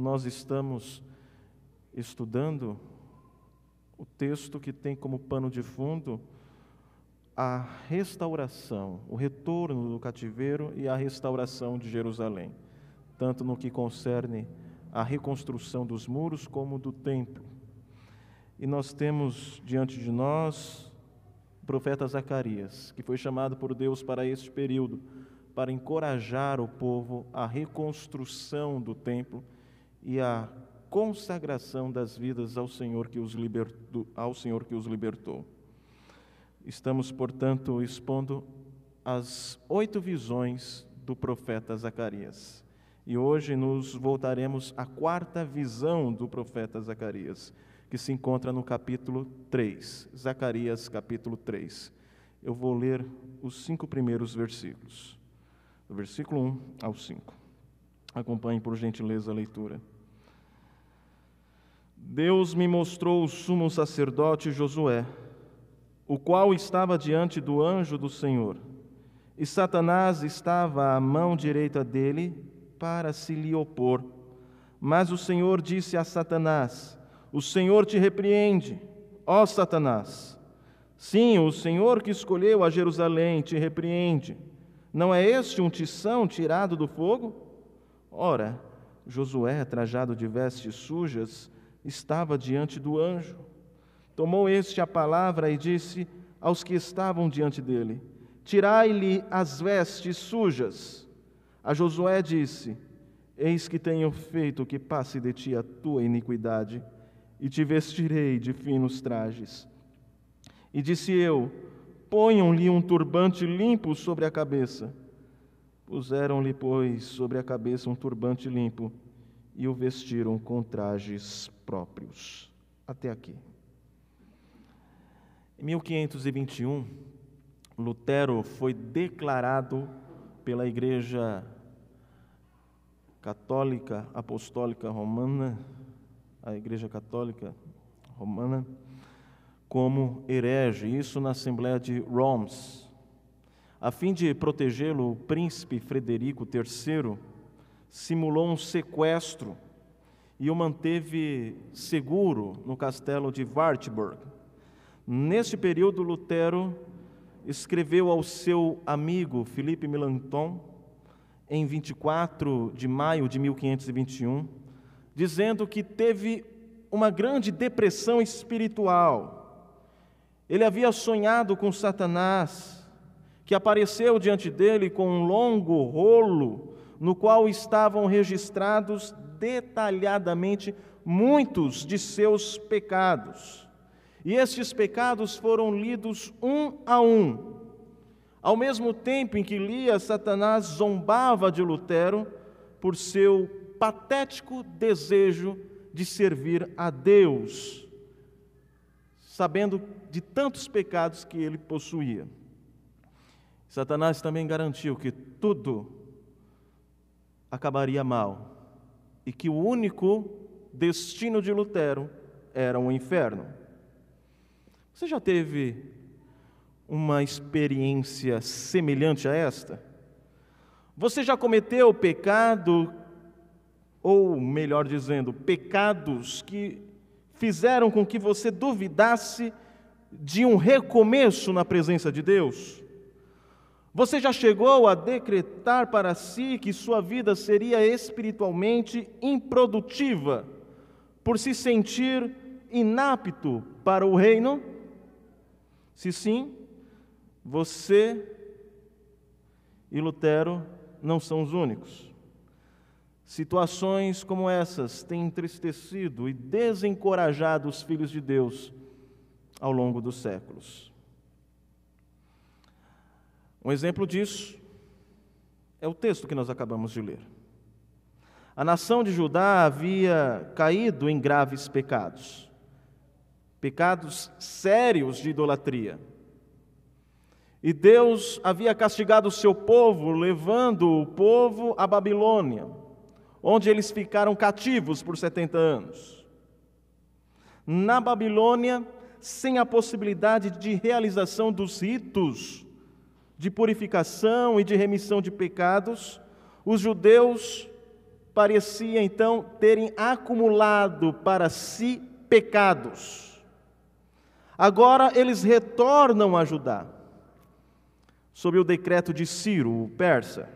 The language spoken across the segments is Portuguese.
nós estamos estudando o texto que tem como pano de fundo a restauração, o retorno do cativeiro e a restauração de Jerusalém, tanto no que concerne a reconstrução dos muros como do templo. E nós temos diante de nós o profeta Zacarias, que foi chamado por Deus para este período, para encorajar o povo à reconstrução do templo e à consagração das vidas ao Senhor que os libertou, ao Senhor que os libertou. Estamos, portanto, expondo as oito visões do profeta Zacarias. E hoje nos voltaremos à quarta visão do profeta Zacarias, que se encontra no capítulo 3, Zacarias, capítulo 3. Eu vou ler os cinco primeiros versículos, do versículo 1 ao 5. Acompanhe, por gentileza, a leitura. Deus me mostrou o sumo sacerdote Josué o qual estava diante do anjo do Senhor. E Satanás estava à mão direita dele para se lhe opor. Mas o Senhor disse a Satanás: O Senhor te repreende, ó Satanás. Sim, o Senhor que escolheu a Jerusalém te repreende. Não é este um tição tirado do fogo? Ora, Josué, trajado de vestes sujas, estava diante do anjo. Tomou este a palavra e disse aos que estavam diante dele: Tirai-lhe as vestes sujas. A Josué disse: Eis que tenho feito que passe de ti a tua iniquidade, e te vestirei de finos trajes. E disse eu: Ponham-lhe um turbante limpo sobre a cabeça. Puseram-lhe, pois, sobre a cabeça um turbante limpo e o vestiram com trajes próprios. Até aqui. Em 1521, Lutero foi declarado pela Igreja Católica Apostólica Romana, a Igreja Católica Romana, como herege, isso na Assembleia de Worms. A fim de protegê-lo, o príncipe Frederico III simulou um sequestro e o manteve seguro no castelo de Wartburg Neste período, Lutero escreveu ao seu amigo Felipe Melanchthon, em 24 de maio de 1521, dizendo que teve uma grande depressão espiritual. Ele havia sonhado com Satanás, que apareceu diante dele com um longo rolo, no qual estavam registrados detalhadamente muitos de seus pecados. E estes pecados foram lidos um a um. Ao mesmo tempo em que lia, Satanás zombava de Lutero por seu patético desejo de servir a Deus, sabendo de tantos pecados que ele possuía. Satanás também garantiu que tudo acabaria mal e que o único destino de Lutero era o um inferno. Você já teve uma experiência semelhante a esta? Você já cometeu pecado, ou melhor dizendo, pecados que fizeram com que você duvidasse de um recomeço na presença de Deus? Você já chegou a decretar para si que sua vida seria espiritualmente improdutiva, por se sentir inapto para o reino? Se sim, você e Lutero não são os únicos. Situações como essas têm entristecido e desencorajado os filhos de Deus ao longo dos séculos. Um exemplo disso é o texto que nós acabamos de ler. A nação de Judá havia caído em graves pecados pecados sérios de idolatria. E Deus havia castigado o seu povo, levando o povo à Babilônia, onde eles ficaram cativos por 70 anos. Na Babilônia, sem a possibilidade de realização dos ritos de purificação e de remissão de pecados, os judeus parecia então terem acumulado para si pecados. Agora eles retornam a Judá, sob o decreto de Ciro, o persa.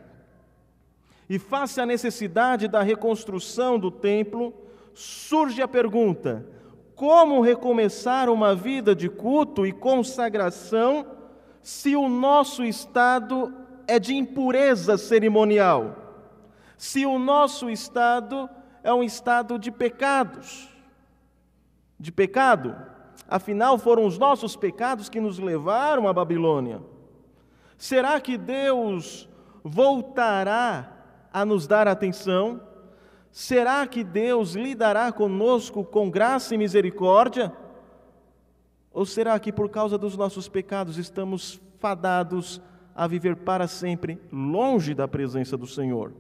E face à necessidade da reconstrução do templo, surge a pergunta: como recomeçar uma vida de culto e consagração se o nosso estado é de impureza cerimonial? Se o nosso estado é um estado de pecados? De pecado? Afinal, foram os nossos pecados que nos levaram à Babilônia. Será que Deus voltará a nos dar atenção? Será que Deus lidará conosco com graça e misericórdia? Ou será que por causa dos nossos pecados estamos fadados a viver para sempre longe da presença do Senhor?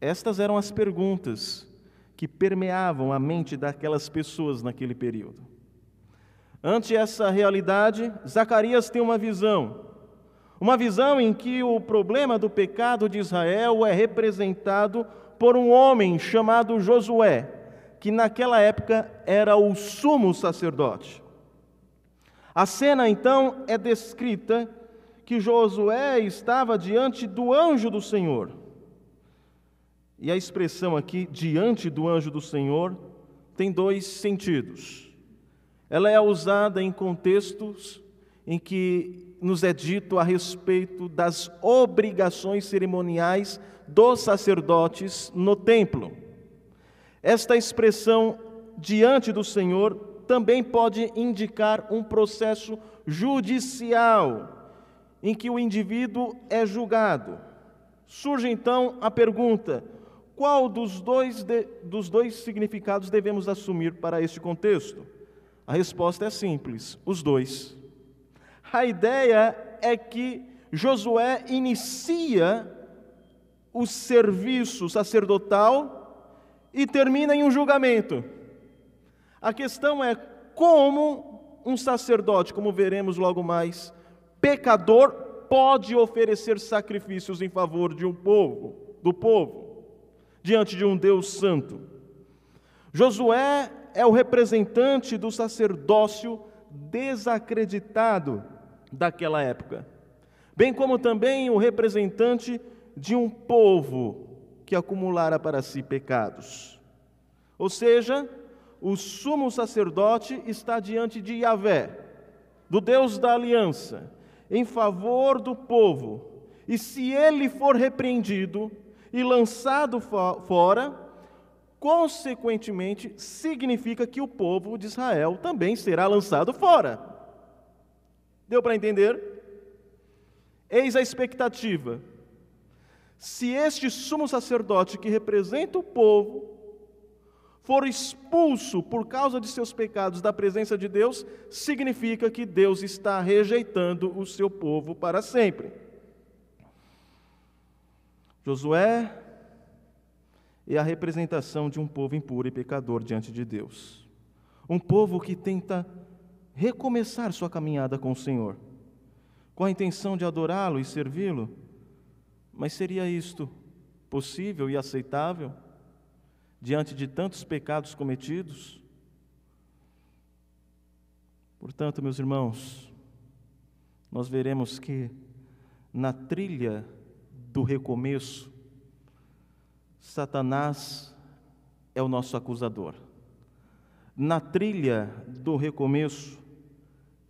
Estas eram as perguntas que permeavam a mente daquelas pessoas naquele período. Ante essa realidade, Zacarias tem uma visão uma visão em que o problema do pecado de Israel é representado por um homem chamado Josué, que naquela época era o sumo sacerdote. A cena então é descrita que Josué estava diante do anjo do Senhor. E a expressão aqui, diante do anjo do Senhor, tem dois sentidos. Ela é usada em contextos em que nos é dito a respeito das obrigações cerimoniais dos sacerdotes no templo. Esta expressão diante do Senhor também pode indicar um processo judicial em que o indivíduo é julgado. Surge então a pergunta: qual dos dois, de, dos dois significados devemos assumir para este contexto? A resposta é simples: os dois. A ideia é que Josué inicia o serviço sacerdotal e termina em um julgamento. A questão é como um sacerdote, como veremos logo mais, pecador, pode oferecer sacrifícios em favor de um povo, do povo, diante de um Deus santo. Josué é o representante do sacerdócio desacreditado daquela época, bem como também o representante de um povo que acumulara para si pecados. Ou seja, o sumo sacerdote está diante de Yahvé, do Deus da aliança, em favor do povo, e se ele for repreendido e lançado fora, consequentemente significa que o povo de Israel também será lançado fora. Deu para entender? Eis a expectativa. Se este sumo sacerdote que representa o povo for expulso por causa de seus pecados da presença de Deus, significa que Deus está rejeitando o seu povo para sempre. Josué é a representação de um povo impuro e pecador diante de Deus. Um povo que tenta recomeçar sua caminhada com o Senhor, com a intenção de adorá-lo e servi-lo. Mas seria isto possível e aceitável diante de tantos pecados cometidos? Portanto, meus irmãos, nós veremos que na trilha do recomeço, Satanás é o nosso acusador. Na trilha do recomeço,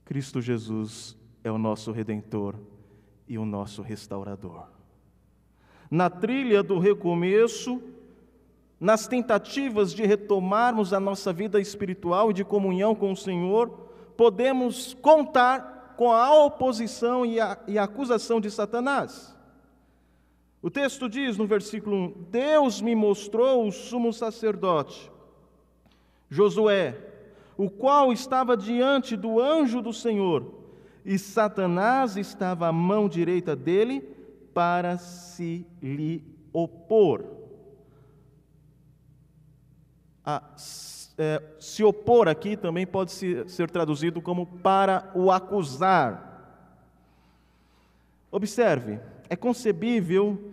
Cristo Jesus é o nosso redentor e o nosso restaurador. Na trilha do recomeço, nas tentativas de retomarmos a nossa vida espiritual e de comunhão com o Senhor, podemos contar com a oposição e a, e a acusação de Satanás. O texto diz no versículo 1: Deus me mostrou o sumo sacerdote, Josué, o qual estava diante do anjo do Senhor, e Satanás estava à mão direita dele para se lhe opor. Ah, é, se opor aqui também pode ser, ser traduzido como para o acusar. Observe, é concebível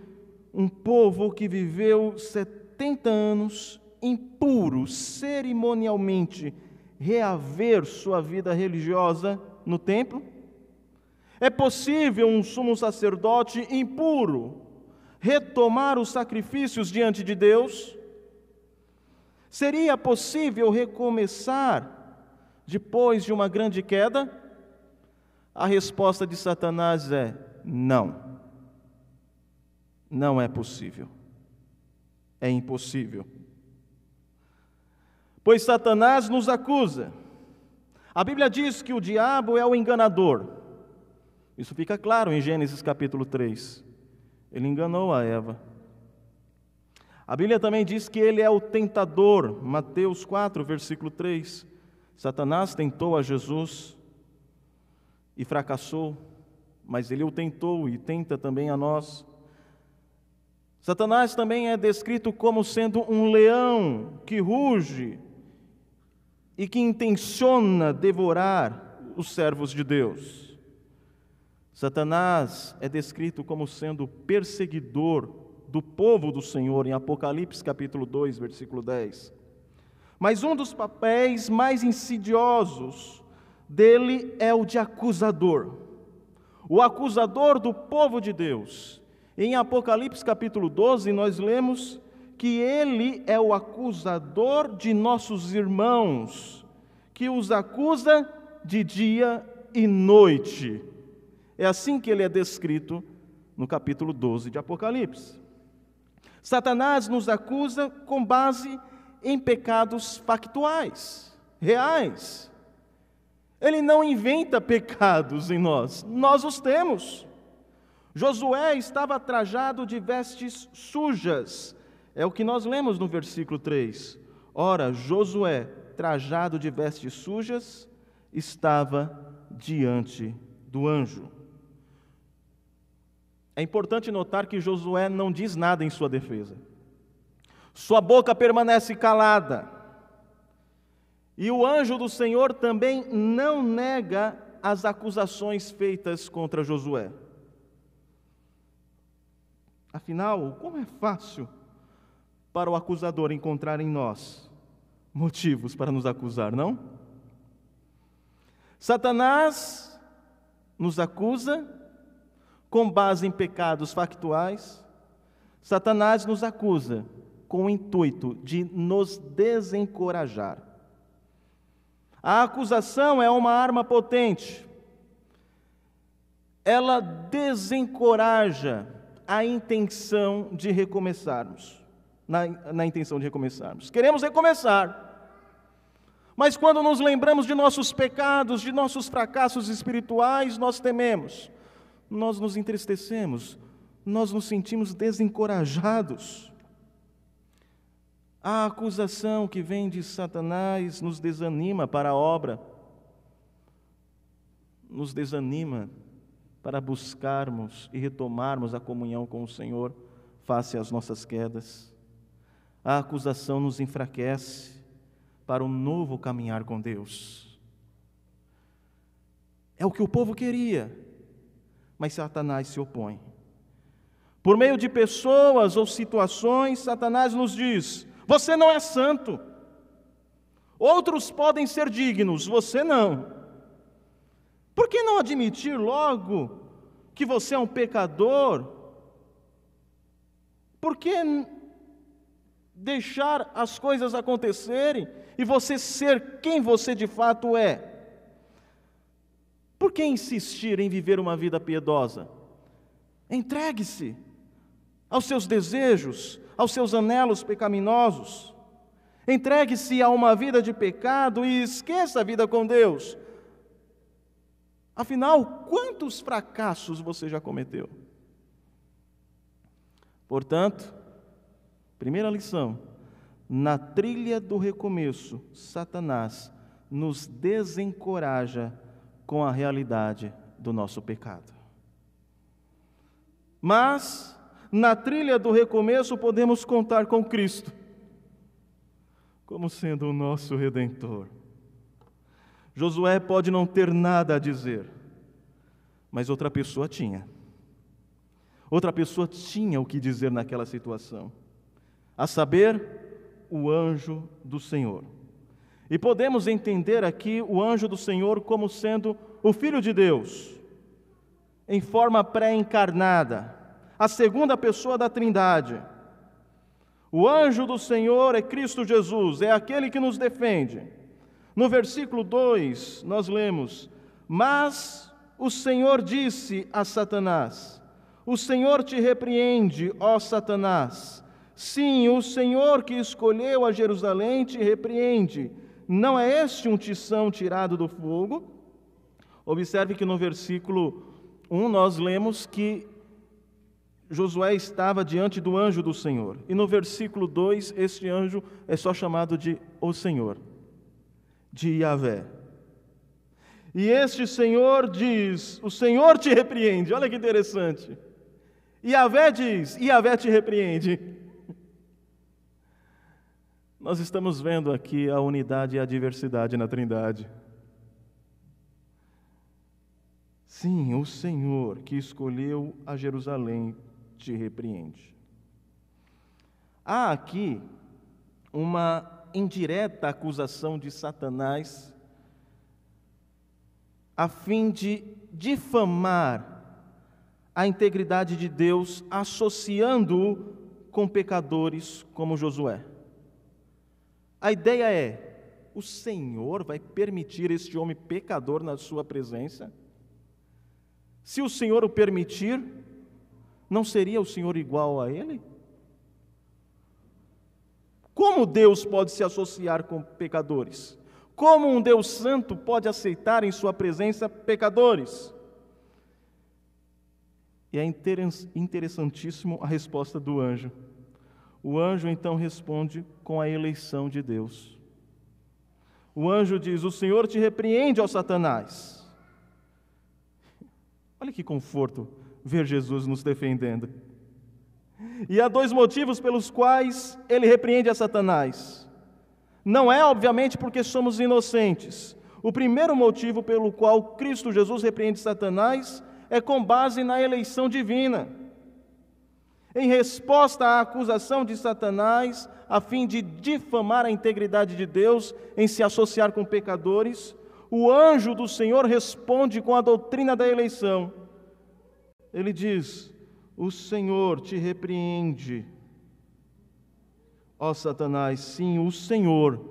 um povo que viveu 70 anos impuro, cerimonialmente, reaver sua vida religiosa no templo? É possível um sumo sacerdote impuro retomar os sacrifícios diante de Deus? Seria possível recomeçar depois de uma grande queda? A resposta de Satanás é: não. Não é possível. É impossível. Pois Satanás nos acusa. A Bíblia diz que o diabo é o enganador. Isso fica claro em Gênesis capítulo 3. Ele enganou a Eva. A Bíblia também diz que ele é o tentador, Mateus 4, versículo 3. Satanás tentou a Jesus e fracassou, mas ele o tentou e tenta também a nós. Satanás também é descrito como sendo um leão que ruge e que intenciona devorar os servos de Deus. Satanás é descrito como sendo perseguidor do povo do Senhor em Apocalipse capítulo 2, versículo 10. Mas um dos papéis mais insidiosos dele é o de acusador. O acusador do povo de Deus. Em Apocalipse capítulo 12, nós lemos que ele é o acusador de nossos irmãos, que os acusa de dia e noite. É assim que ele é descrito no capítulo 12 de Apocalipse. Satanás nos acusa com base em pecados factuais, reais. Ele não inventa pecados em nós, nós os temos. Josué estava trajado de vestes sujas, é o que nós lemos no versículo 3. Ora, Josué, trajado de vestes sujas, estava diante do anjo. É importante notar que Josué não diz nada em sua defesa. Sua boca permanece calada. E o anjo do Senhor também não nega as acusações feitas contra Josué. Afinal, como é fácil para o acusador encontrar em nós motivos para nos acusar, não? Satanás nos acusa com base em pecados factuais, Satanás nos acusa com o intuito de nos desencorajar. A acusação é uma arma potente. Ela desencoraja a intenção de recomeçarmos. Na, na intenção de recomeçarmos. Queremos recomeçar. Mas quando nos lembramos de nossos pecados, de nossos fracassos espirituais, nós tememos nós nos entristecemos, nós nos sentimos desencorajados. A acusação que vem de Satanás nos desanima para a obra, nos desanima para buscarmos e retomarmos a comunhão com o Senhor face às nossas quedas. A acusação nos enfraquece para um novo caminhar com Deus. É o que o povo queria, mas Satanás se opõe. Por meio de pessoas ou situações, Satanás nos diz: você não é santo. Outros podem ser dignos, você não. Por que não admitir logo que você é um pecador? Por que deixar as coisas acontecerem e você ser quem você de fato é? Por que insistir em viver uma vida piedosa? Entregue-se aos seus desejos, aos seus anelos pecaminosos. Entregue-se a uma vida de pecado e esqueça a vida com Deus. Afinal, quantos fracassos você já cometeu? Portanto, primeira lição: na trilha do recomeço, Satanás nos desencoraja com a realidade do nosso pecado. Mas, na trilha do recomeço, podemos contar com Cristo como sendo o nosso redentor. Josué pode não ter nada a dizer, mas outra pessoa tinha. Outra pessoa tinha o que dizer naquela situação, a saber, o anjo do Senhor. E podemos entender aqui o anjo do Senhor como sendo o Filho de Deus, em forma pré-encarnada, a segunda pessoa da Trindade. O anjo do Senhor é Cristo Jesus, é aquele que nos defende. No versículo 2, nós lemos: Mas o Senhor disse a Satanás: O Senhor te repreende, ó Satanás. Sim, o Senhor que escolheu a Jerusalém te repreende. Não é este um tição tirado do fogo? Observe que no versículo 1 nós lemos que Josué estava diante do anjo do Senhor. E no versículo 2, este anjo é só chamado de o Senhor, de Yahvé. E este Senhor diz: O Senhor te repreende. Olha que interessante. Yahvé diz: Yahvé te repreende. Nós estamos vendo aqui a unidade e a diversidade na Trindade. Sim, o Senhor que escolheu a Jerusalém te repreende. Há aqui uma indireta acusação de Satanás a fim de difamar a integridade de Deus, associando-o com pecadores como Josué. A ideia é: o Senhor vai permitir este homem pecador na sua presença? Se o Senhor o permitir, não seria o Senhor igual a ele? Como Deus pode se associar com pecadores? Como um Deus santo pode aceitar em sua presença pecadores? E é interessantíssimo a resposta do anjo. O anjo então responde com a eleição de Deus. O anjo diz: O Senhor te repreende, ó Satanás. Olha que conforto ver Jesus nos defendendo. E há dois motivos pelos quais ele repreende a Satanás. Não é, obviamente, porque somos inocentes. O primeiro motivo pelo qual Cristo Jesus repreende Satanás é com base na eleição divina. Em resposta à acusação de Satanás, a fim de difamar a integridade de Deus em se associar com pecadores, o anjo do Senhor responde com a doutrina da eleição ele diz: O Senhor te repreende. Ó Satanás, sim, o Senhor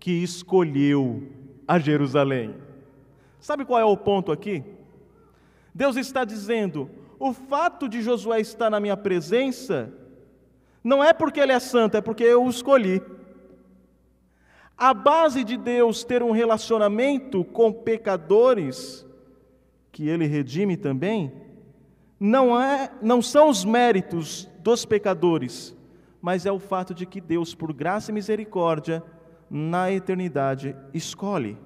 que escolheu a Jerusalém. Sabe qual é o ponto aqui? Deus está dizendo: o fato de Josué estar na minha presença não é porque ele é santo, é porque eu o escolhi. A base de Deus ter um relacionamento com pecadores, que ele redime também, não, é, não são os méritos dos pecadores, mas é o fato de que Deus, por graça e misericórdia, na eternidade, escolhe.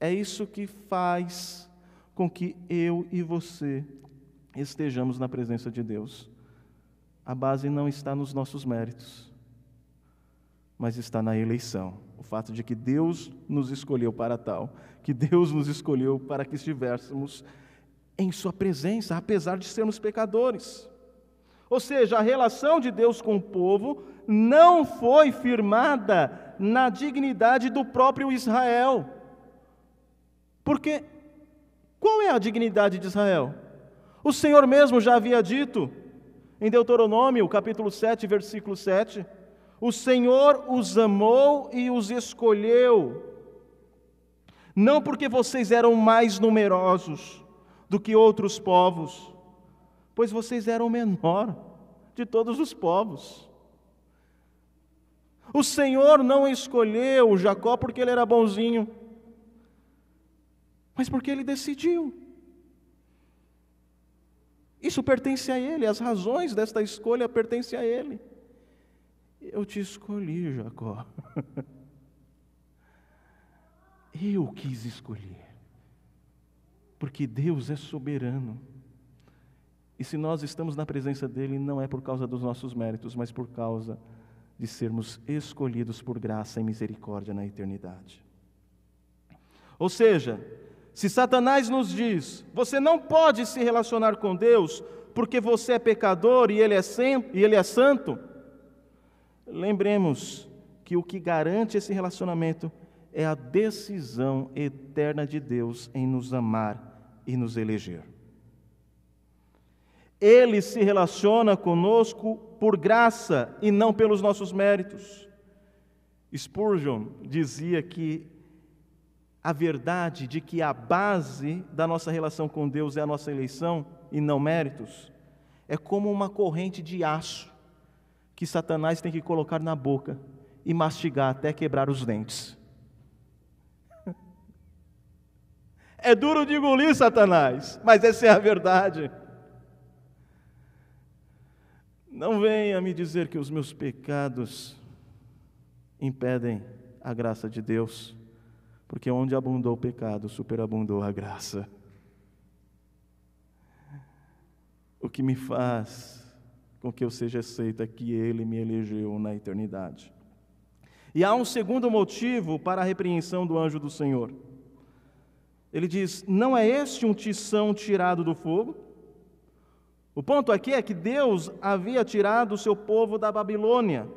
É isso que faz com que eu e você estejamos na presença de Deus. A base não está nos nossos méritos, mas está na eleição. O fato de que Deus nos escolheu para tal, que Deus nos escolheu para que estivéssemos em Sua presença, apesar de sermos pecadores. Ou seja, a relação de Deus com o povo não foi firmada na dignidade do próprio Israel. Porque qual é a dignidade de Israel? O Senhor mesmo já havia dito em Deuteronômio, capítulo 7, versículo 7. O Senhor os amou e os escolheu, não porque vocês eram mais numerosos do que outros povos, pois vocês eram o menor de todos os povos. O Senhor não escolheu Jacó porque ele era bonzinho, mas porque ele decidiu. Isso pertence a ele, as razões desta escolha pertencem a ele. Eu te escolhi, Jacó. Eu quis escolher. Porque Deus é soberano. E se nós estamos na presença dEle, não é por causa dos nossos méritos, mas por causa de sermos escolhidos por graça e misericórdia na eternidade. Ou seja, Se Satanás nos diz, você não pode se relacionar com Deus porque você é pecador e ele é, sem, e ele é santo, lembremos que o que garante esse relacionamento é a decisão eterna de Deus em nos amar e nos eleger. Ele se relaciona conosco por graça e não pelos nossos méritos. Spurgeon dizia que a verdade de que a base da nossa relação com Deus é a nossa eleição e não méritos é como uma corrente de aço que Satanás tem que colocar na boca e mastigar até quebrar os dentes. É duro de engolir, Satanás, mas essa é a verdade. Não venha me dizer que os meus pecados impedem a graça de Deus, porque onde abundou o pecado, superabundou a graça. O que me faz com que eu seja aceito é que Ele me elegeu na eternidade. E há um segundo motivo para a repreensão do anjo do Senhor. Ele diz: Não é este um tição tirado do fogo? O ponto aqui é que Deus havia tirado o seu povo da Babilônia,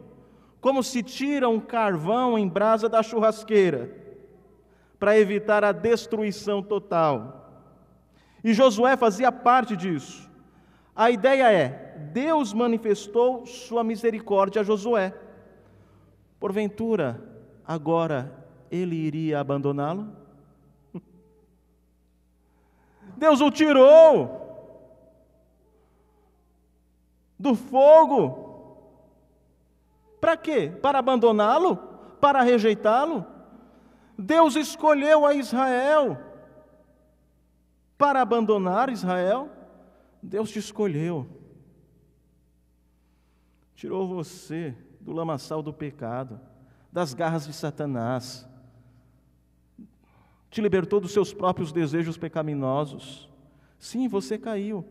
como se tira um carvão em brasa da churrasqueira, para evitar a destruição total. E Josué fazia parte disso. A ideia é: Deus manifestou sua misericórdia a Josué. Porventura, agora ele iria abandoná-lo? Deus o tirou do fogo. Para quê? Para abandoná-lo? Para rejeitá-lo? Deus escolheu a Israel para abandonar Israel? Deus te escolheu. Tirou você do lamaçal do pecado, das garras de Satanás. Te libertou dos seus próprios desejos pecaminosos. Sim, você caiu.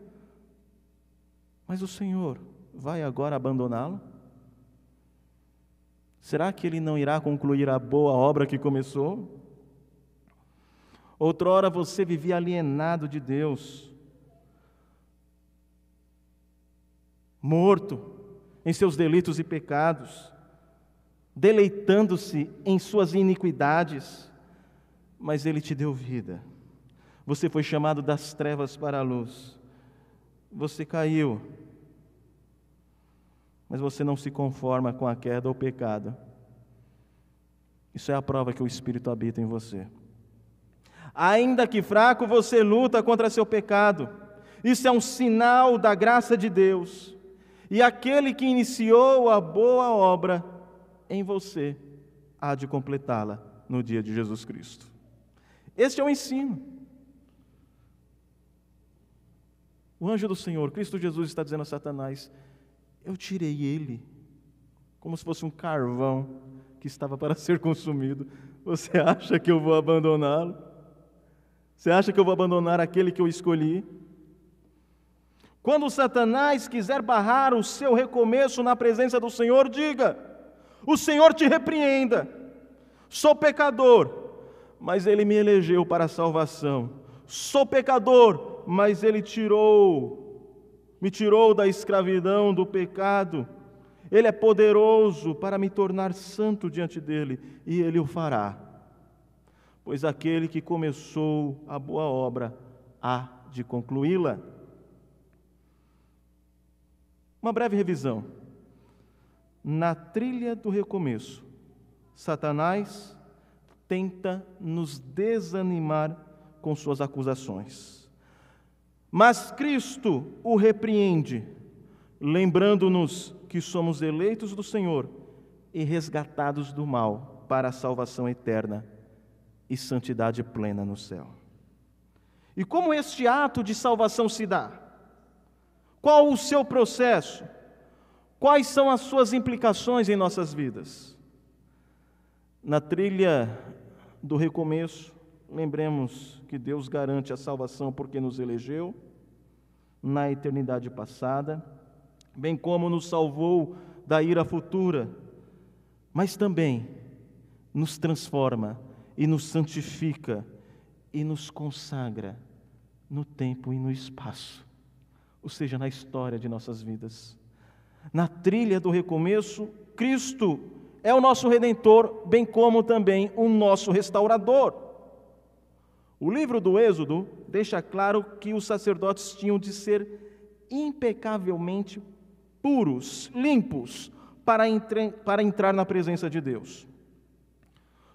Mas o Senhor vai agora abandoná-lo? Será que ele não irá concluir a boa obra que começou? Outrora você vivia alienado de Deus, morto em seus delitos e pecados, deleitando-se em suas iniquidades, mas Ele te deu vida. Você foi chamado das trevas para a luz. Você caiu, mas você não se conforma com a queda ou pecado. Isso é a prova que o Espírito habita em você. Ainda que fraco, você luta contra seu pecado. Isso é um sinal da graça de Deus. E aquele que iniciou a boa obra em você há de completá-la no dia de Jesus Cristo. Este é o ensino. O anjo do Senhor, Cristo Jesus, está dizendo a Satanás: Eu tirei ele, como se fosse um carvão que estava para ser consumido. Você acha que eu vou abandoná-lo? Você acha que eu vou abandonar aquele que eu escolhi? Quando Satanás quiser barrar o seu recomeço na presença do Senhor, diga: O Senhor te repreenda. Sou pecador, mas Ele me elegeu para a salvação. Sou pecador, mas Ele tirou, me tirou da escravidão, do pecado. Ele é poderoso para me tornar santo diante dele, e Ele o fará. Pois aquele que começou a boa obra há de concluí-la. Uma breve revisão. Na trilha do recomeço, Satanás tenta nos desanimar com suas acusações. Mas Cristo o repreende, lembrando-nos que somos eleitos do Senhor e resgatados do mal para a salvação eterna e santidade plena no céu. E como este ato de salvação se dá? Qual o seu processo? Quais são as suas implicações em nossas vidas? Na trilha do recomeço, lembremos que Deus garante a salvação porque nos elegeu na eternidade passada, bem como nos salvou da ira futura, mas também nos transforma e nos santifica e nos consagra no tempo e no espaço, ou seja, na história de nossas vidas. Na trilha do recomeço, Cristo é o nosso redentor, bem como também o nosso restaurador. O livro do Êxodo deixa claro que os sacerdotes tinham de ser impecavelmente puros, limpos, para, entre, para entrar na presença de Deus.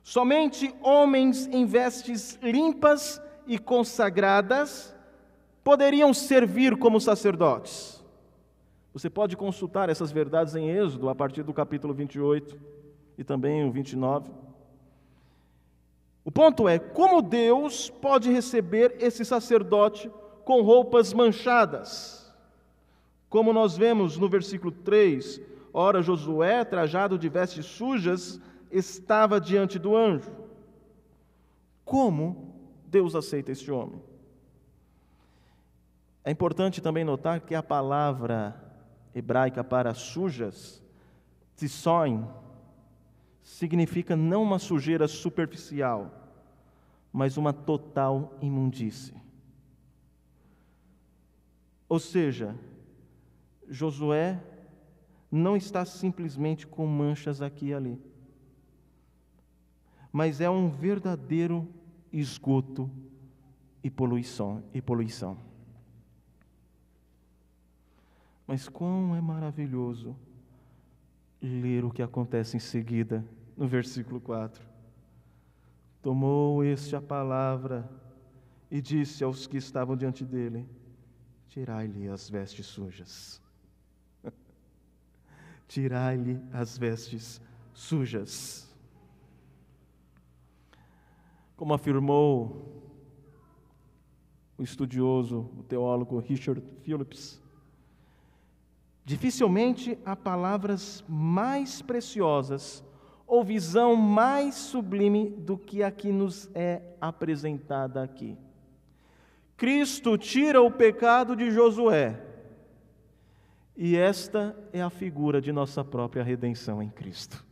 Somente homens em vestes limpas e consagradas poderiam servir como sacerdotes. Você pode consultar essas verdades em Êxodo, a partir do capítulo 28 e também o 29. O ponto é: como Deus pode receber esse sacerdote com roupas manchadas? Como nós vemos no versículo 3, ora Josué, trajado de vestes sujas, estava diante do anjo. Como Deus aceita este homem? É importante também notar que a palavra hebraica para sujas, tsoin, significa não uma sujeira superficial, mas uma total imundície. Ou seja, Josué não está simplesmente com manchas aqui e ali, mas é um verdadeiro esgoto e poluição. E poluição. Mas quão é maravilhoso ler o que acontece em seguida, no versículo 4. Tomou este a palavra e disse aos que estavam diante dele: Tirai-lhe as vestes sujas. Tirai-lhe as vestes sujas. Como afirmou o estudioso, o teólogo Richard Phillips, dificilmente há palavras mais preciosas ou visão mais sublime do que a que nos é apresentada aqui. Cristo tira o pecado de Josué, e esta é a figura de nossa própria redenção em Cristo.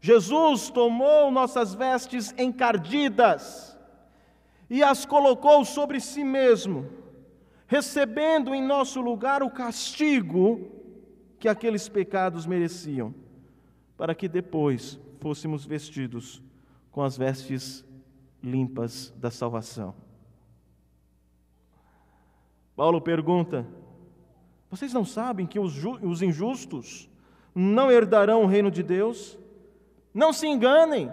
Jesus tomou nossas vestes encardidas e as colocou sobre si mesmo, recebendo em nosso lugar o castigo que aqueles pecados mereciam, para que depois fôssemos vestidos com as vestes limpas da salvação. Paulo pergunta: Vocês não sabem que os, os injustos não herdarão o reino de Deus? Não se enganem,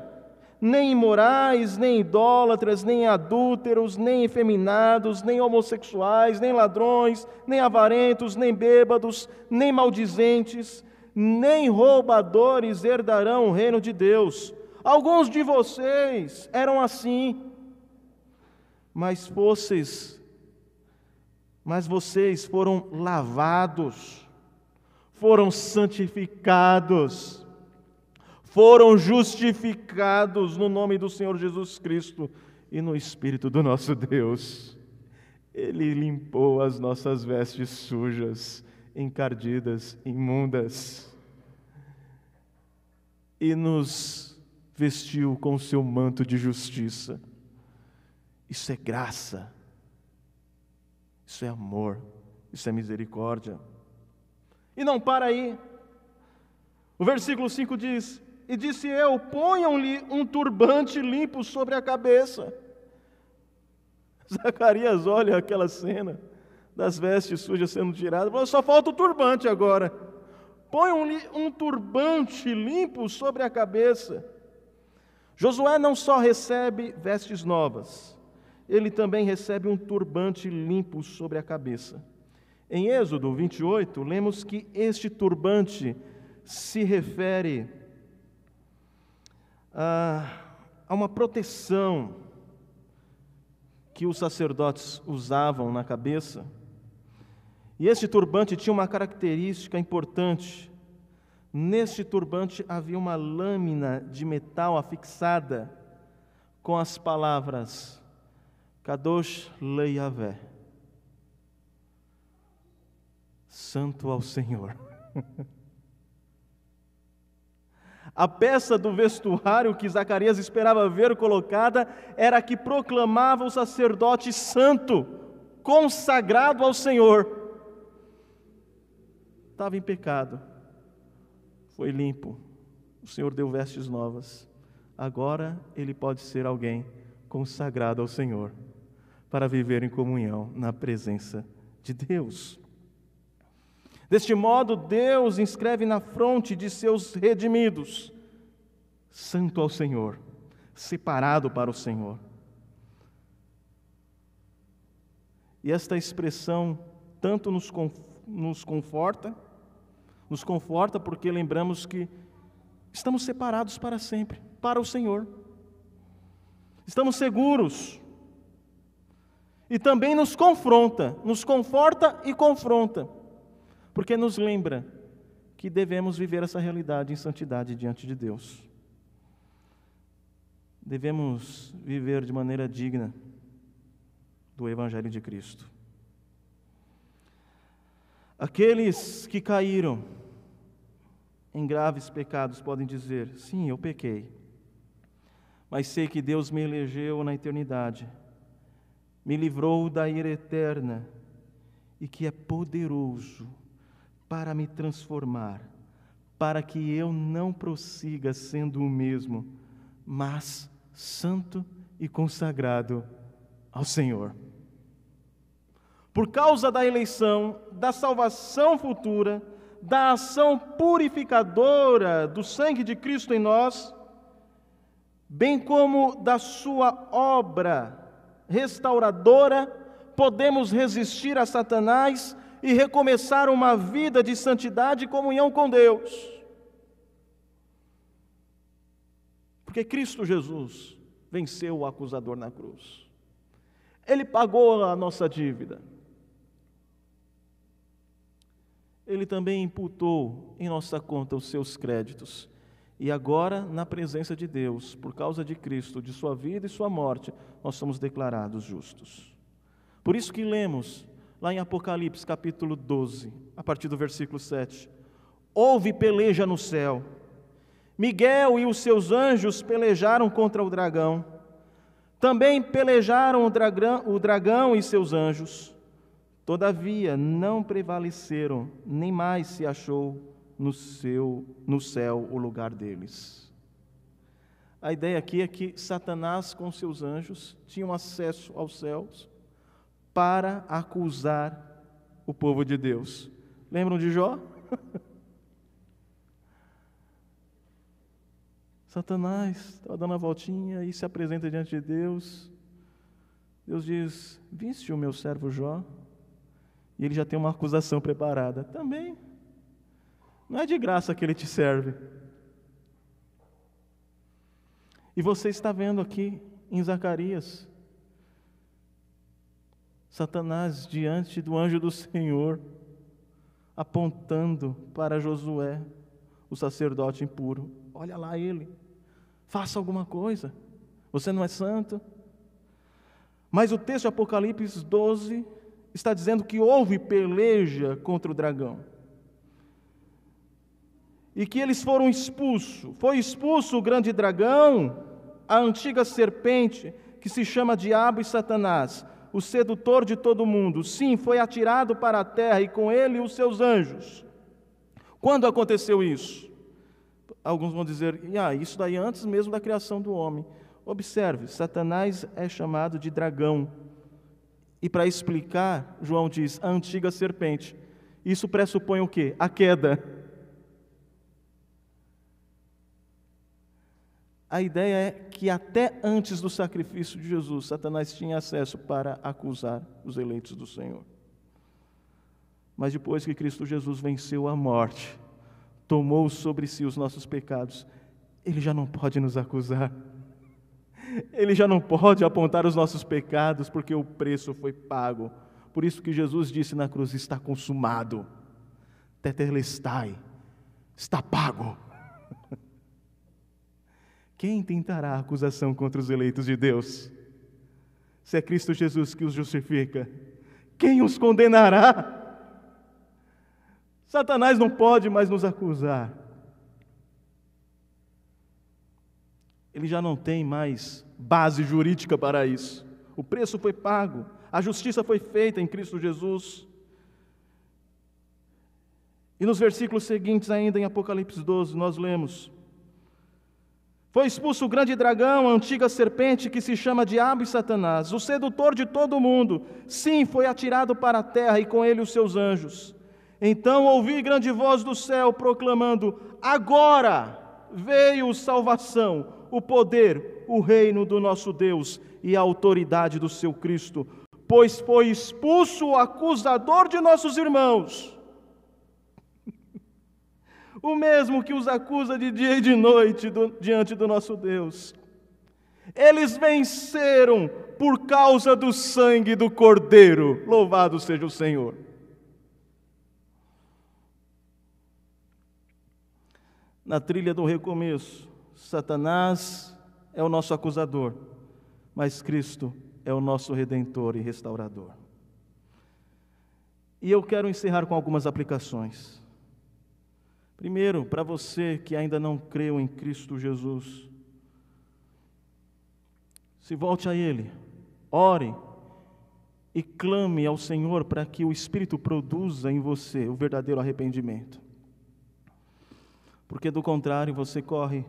nem imorais, nem idólatras, nem adúlteros, nem efeminados, nem homossexuais, nem ladrões, nem avarentos, nem bêbados, nem maldizentes, nem roubadores herdarão o reino de Deus. Alguns de vocês eram assim, mas vocês, mas vocês foram lavados, foram santificados, foram justificados no nome do Senhor Jesus Cristo e no Espírito do nosso Deus. Ele limpou as nossas vestes sujas, encardidas, imundas, e nos vestiu com o seu manto de justiça. Isso é graça, isso é amor, isso é misericórdia. E não para aí. O versículo 5 diz: e disse eu: ponham-lhe um turbante limpo sobre a cabeça. Zacarias olha aquela cena das vestes sujas sendo tiradas, falou: só falta o turbante agora. Ponham-lhe um turbante limpo sobre a cabeça. Josué não só recebe vestes novas, ele também recebe um turbante limpo sobre a cabeça. Em Êxodo 28, lemos que este turbante se refere ah, há uma proteção que os sacerdotes usavam na cabeça. E este turbante tinha uma característica importante. Neste turbante havia uma lâmina de metal afixada com as palavras Kadosh Leiavé. Santo ao Senhor. A peça do vestuário que Zacarias esperava ver colocada era a que proclamava o sacerdote santo, consagrado ao Senhor. Estava em pecado, foi limpo, o Senhor deu vestes novas. Agora ele pode ser alguém consagrado ao Senhor, para viver em comunhão na presença de Deus. Deste modo, Deus inscreve na fronte de seus redimidos: Santo ao Senhor, separado para o Senhor. E esta expressão tanto nos, nos conforta, nos conforta porque lembramos que estamos separados para sempre, para o Senhor. Estamos seguros. E também nos confronta, nos conforta e confronta porque nos lembra que devemos viver essa realidade em santidade diante de Deus. Devemos viver de maneira digna do Evangelho de Cristo. Aqueles que caíram em graves pecados podem dizer: sim, eu pequei, mas sei que Deus me elegeu na eternidade, me livrou da ira eterna e que é poderoso para me transformar, para que eu não prossiga sendo o mesmo, mas santo e consagrado ao Senhor. Por causa da eleição, da salvação futura, da ação purificadora do sangue de Cristo em nós, bem como da sua obra restauradora, podemos resistir a Satanás e recomeçar uma vida de santidade e comunhão com Deus. Porque Cristo Jesus venceu o acusador na cruz. Ele pagou a nossa dívida. Ele também imputou em nossa conta os seus créditos. E agora, na presença de Deus, por causa de Cristo, de Sua vida e Sua morte, nós somos declarados justos. Por isso que lemos lá em Apocalipse capítulo 12, a partir do versículo 7. Houve peleja no céu. Miguel e os seus anjos pelejaram contra o dragão. Também pelejaram o dragão, o dragão e seus anjos. Todavia não prevaleceram, nem mais se achou no, seu, no céu o lugar deles. A ideia aqui é que Satanás, com seus anjos, tinham acesso aos céus para acusar o povo de Deus. Lembram de Jó? Satanás estava dando a voltinha e se apresenta diante de Deus. Deus diz: Viste o meu servo Jó? E ele já tem uma acusação preparada. Também. Não é de graça que ele te serve. E você está vendo aqui em Zacarias Satanás diante do anjo do Senhor, apontando para Josué, o sacerdote impuro: Olha lá ele, faça alguma coisa, você não é santo. Mas o texto de Apocalipse 12 está dizendo que houve peleja contra o dragão. E que eles foram expulsos. Foi expulso o grande dragão, a antiga serpente, que se chama Diabo e Satanás, o sedutor de todo mundo. Sim, foi atirado para a terra e com ele os seus anjos. Quando aconteceu isso? Alguns vão dizer, ah, isso daí antes mesmo da criação do homem. Observe, Satanás é chamado de dragão. E para explicar, João diz, a antiga serpente. Isso pressupõe o quê? A queda. A ideia é que até antes do sacrifício de Jesus, Satanás tinha acesso para acusar os eleitos do Senhor. Mas depois que Cristo Jesus venceu a morte, tomou sobre si os nossos pecados, ele já não pode nos acusar. Ele já não pode apontar os nossos pecados, porque o preço foi pago. Por isso que Jesus disse na cruz: está consumado. Tetelestai, está pago. Quem tentará acusação contra os eleitos de Deus? Se é Cristo Jesus que os justifica, quem os condenará? Satanás não pode mais nos acusar. Ele já não tem mais base jurídica para isso. O preço foi pago, a justiça foi feita em Cristo Jesus. E nos versículos seguintes, ainda em Apocalipse 12, nós lemos: Foi expulso o grande dragão, a antiga serpente que se chama Diabo e Satanás, o sedutor de todo o mundo. Sim, foi atirado para a terra e com ele os seus anjos. Então ouvi grande voz do céu proclamando: Agora veio salvação, o poder, o reino do nosso Deus e a autoridade do seu Cristo, pois foi expulso o acusador de nossos irmãos, o mesmo que os acusa de dia e de noite do, diante do nosso Deus. Eles venceram por causa do sangue do Cordeiro, louvado seja o Senhor. Na trilha do recomeço, Satanás é o nosso acusador, mas Cristo é o nosso redentor e restaurador. E eu quero encerrar com algumas aplicações. Primeiro, para você que ainda não creu em Cristo Jesus, se volte a Ele, ore e clame ao Senhor para que o Espírito produza em você o verdadeiro arrependimento. Porque do contrário, você corre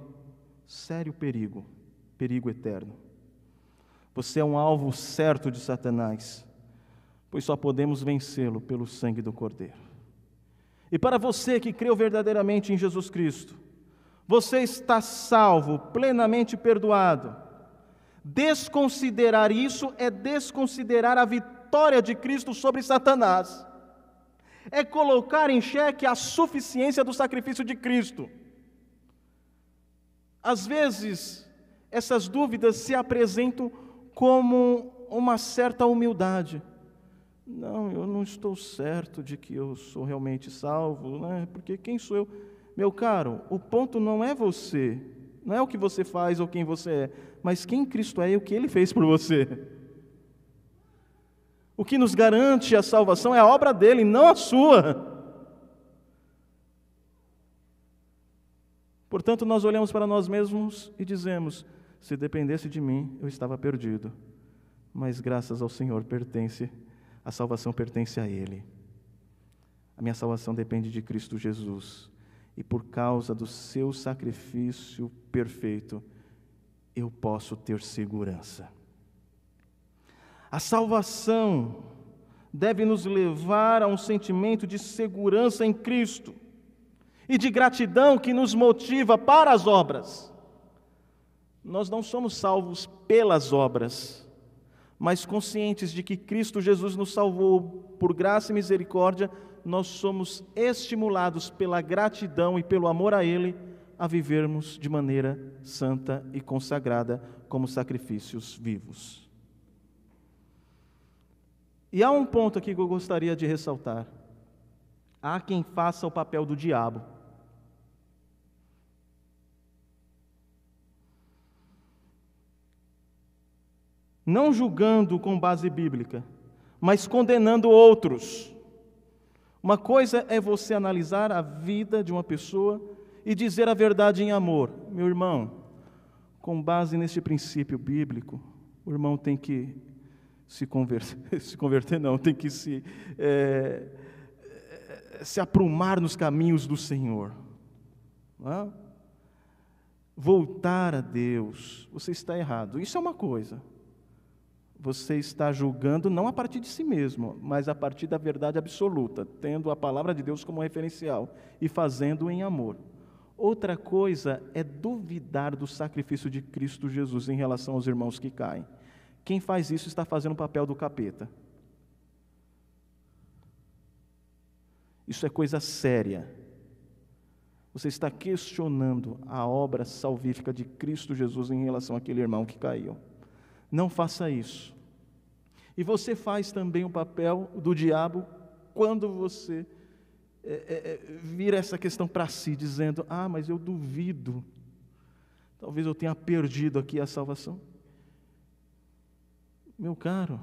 sério perigo, perigo eterno. Você é um alvo certo de Satanás, pois só podemos vencê-lo pelo sangue do Cordeiro. E para você que creu verdadeiramente em Jesus Cristo, você está salvo, plenamente perdoado. Desconsiderar isso é desconsiderar a vitória de Cristo sobre Satanás. É colocar em xeque a suficiência do sacrifício de Cristo. Às vezes, essas dúvidas se apresentam como uma certa humildade. Não, eu não estou certo de que eu sou realmente salvo, né? porque quem sou eu? Meu caro, o ponto não é você, não é o que você faz ou quem você é, mas quem Cristo é e o que ele fez por você. O que nos garante a salvação é a obra dele, não a sua. Portanto, nós olhamos para nós mesmos e dizemos: se dependesse de mim, eu estava perdido. Mas graças ao Senhor pertence, a salvação pertence a Ele. A minha salvação depende de Cristo Jesus. E por causa do seu sacrifício perfeito, eu posso ter segurança. A salvação deve nos levar a um sentimento de segurança em Cristo e de gratidão que nos motiva para as obras. Nós não somos salvos pelas obras, mas conscientes de que Cristo Jesus nos salvou por graça e misericórdia, nós somos estimulados pela gratidão e pelo amor a Ele a vivermos de maneira santa e consagrada como sacrifícios vivos. E há um ponto aqui que eu gostaria de ressaltar. Há quem faça o papel do diabo. Não julgando com base bíblica, mas condenando outros. Uma coisa é você analisar a vida de uma pessoa e dizer a verdade em amor. Meu irmão, com base neste princípio bíblico, o irmão tem que se converter, se converter não, tem que se, é, se aprumar nos caminhos do Senhor. É? Voltar a Deus, você está errado. Isso é uma coisa você está julgando não a partir de si mesmo, mas a partir da verdade absoluta, tendo a palavra de Deus como referencial e fazendo em amor. Outra coisa é duvidar do sacrifício de Cristo Jesus em relação aos irmãos que caem. Quem faz isso está fazendo o papel do capeta. Isso é coisa séria. Você está questionando a obra salvífica de Cristo Jesus em relação àquele irmão que caiu. Não faça isso. E você faz também o papel do diabo quando você é, é, é vira essa questão para si, dizendo: Ah, mas eu duvido. Talvez eu tenha perdido aqui a salvação. Meu caro,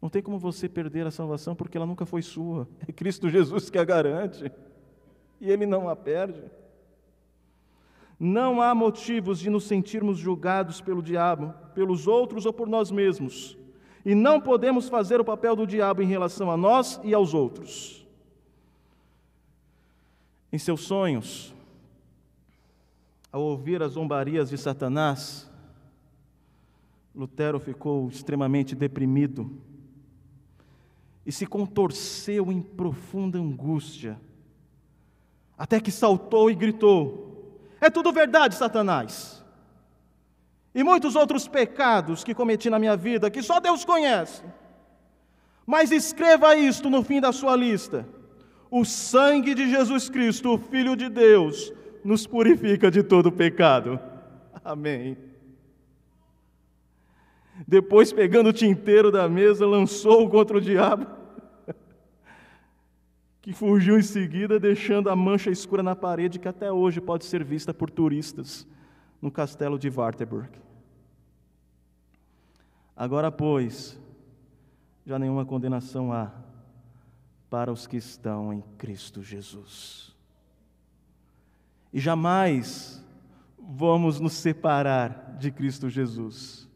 não tem como você perder a salvação porque ela nunca foi sua. É Cristo Jesus que a garante. E Ele não a perde. Não há motivos de nos sentirmos julgados pelo diabo, pelos outros ou por nós mesmos. E não podemos fazer o papel do diabo em relação a nós e aos outros. Em seus sonhos, ao ouvir as zombarias de Satanás, Lutero ficou extremamente deprimido e se contorceu em profunda angústia, até que saltou e gritou: É tudo verdade, Satanás. E muitos outros pecados que cometi na minha vida, que só Deus conhece. Mas escreva isto no fim da sua lista: O sangue de Jesus Cristo, o Filho de Deus, nos purifica de todo pecado. Amém. Depois, pegando o tinteiro da mesa, lançou contra o diabo, que fugiu em seguida, deixando a mancha escura na parede que até hoje pode ser vista por turistas no castelo de Wartburg. Agora, pois, já nenhuma condenação há para os que estão em Cristo Jesus. E jamais vamos nos separar de Cristo Jesus.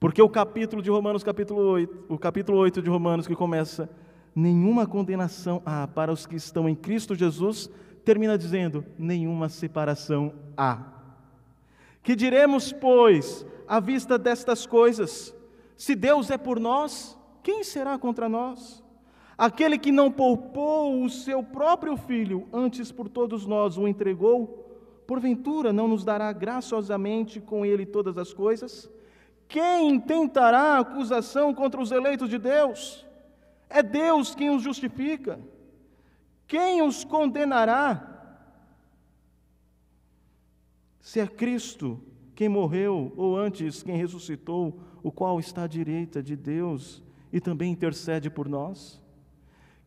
Porque o capítulo de Romanos, capítulo 8, o capítulo 8 de Romanos, que começa nenhuma condenação há para os que estão em Cristo Jesus, termina dizendo: nenhuma separação há. Que diremos, pois, à vista destas coisas? Se Deus é por nós, quem será contra nós? Aquele que não poupou o seu próprio filho, antes por todos nós o entregou, porventura não nos dará graciosamente com ele todas as coisas? Quem intentará acusação contra os eleitos de Deus? É Deus quem os justifica. Quem os condenará? Se é Cristo quem morreu, ou antes quem ressuscitou, o qual está à direita de Deus e também intercede por nós?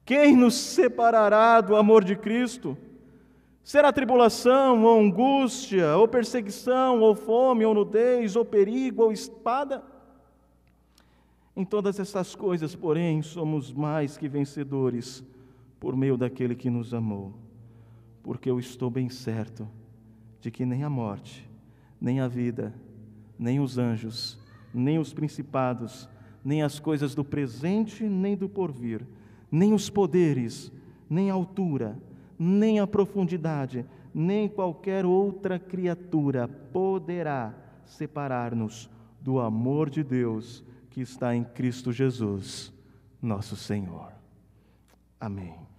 Quem nos separará do amor de Cristo? Será tribulação, ou angústia, ou perseguição, ou fome, ou nudez, ou perigo, ou espada? Em todas essas coisas, porém, somos mais que vencedores por meio daquele que nos amou, porque eu estou bem certo de que nem a morte, nem a vida, nem os anjos, nem os principados, nem as coisas do presente, nem do porvir, nem os poderes, nem a altura, nem a profundidade, nem qualquer outra criatura poderá separar-nos do amor de Deus que está em Cristo Jesus, nosso Senhor. Amém.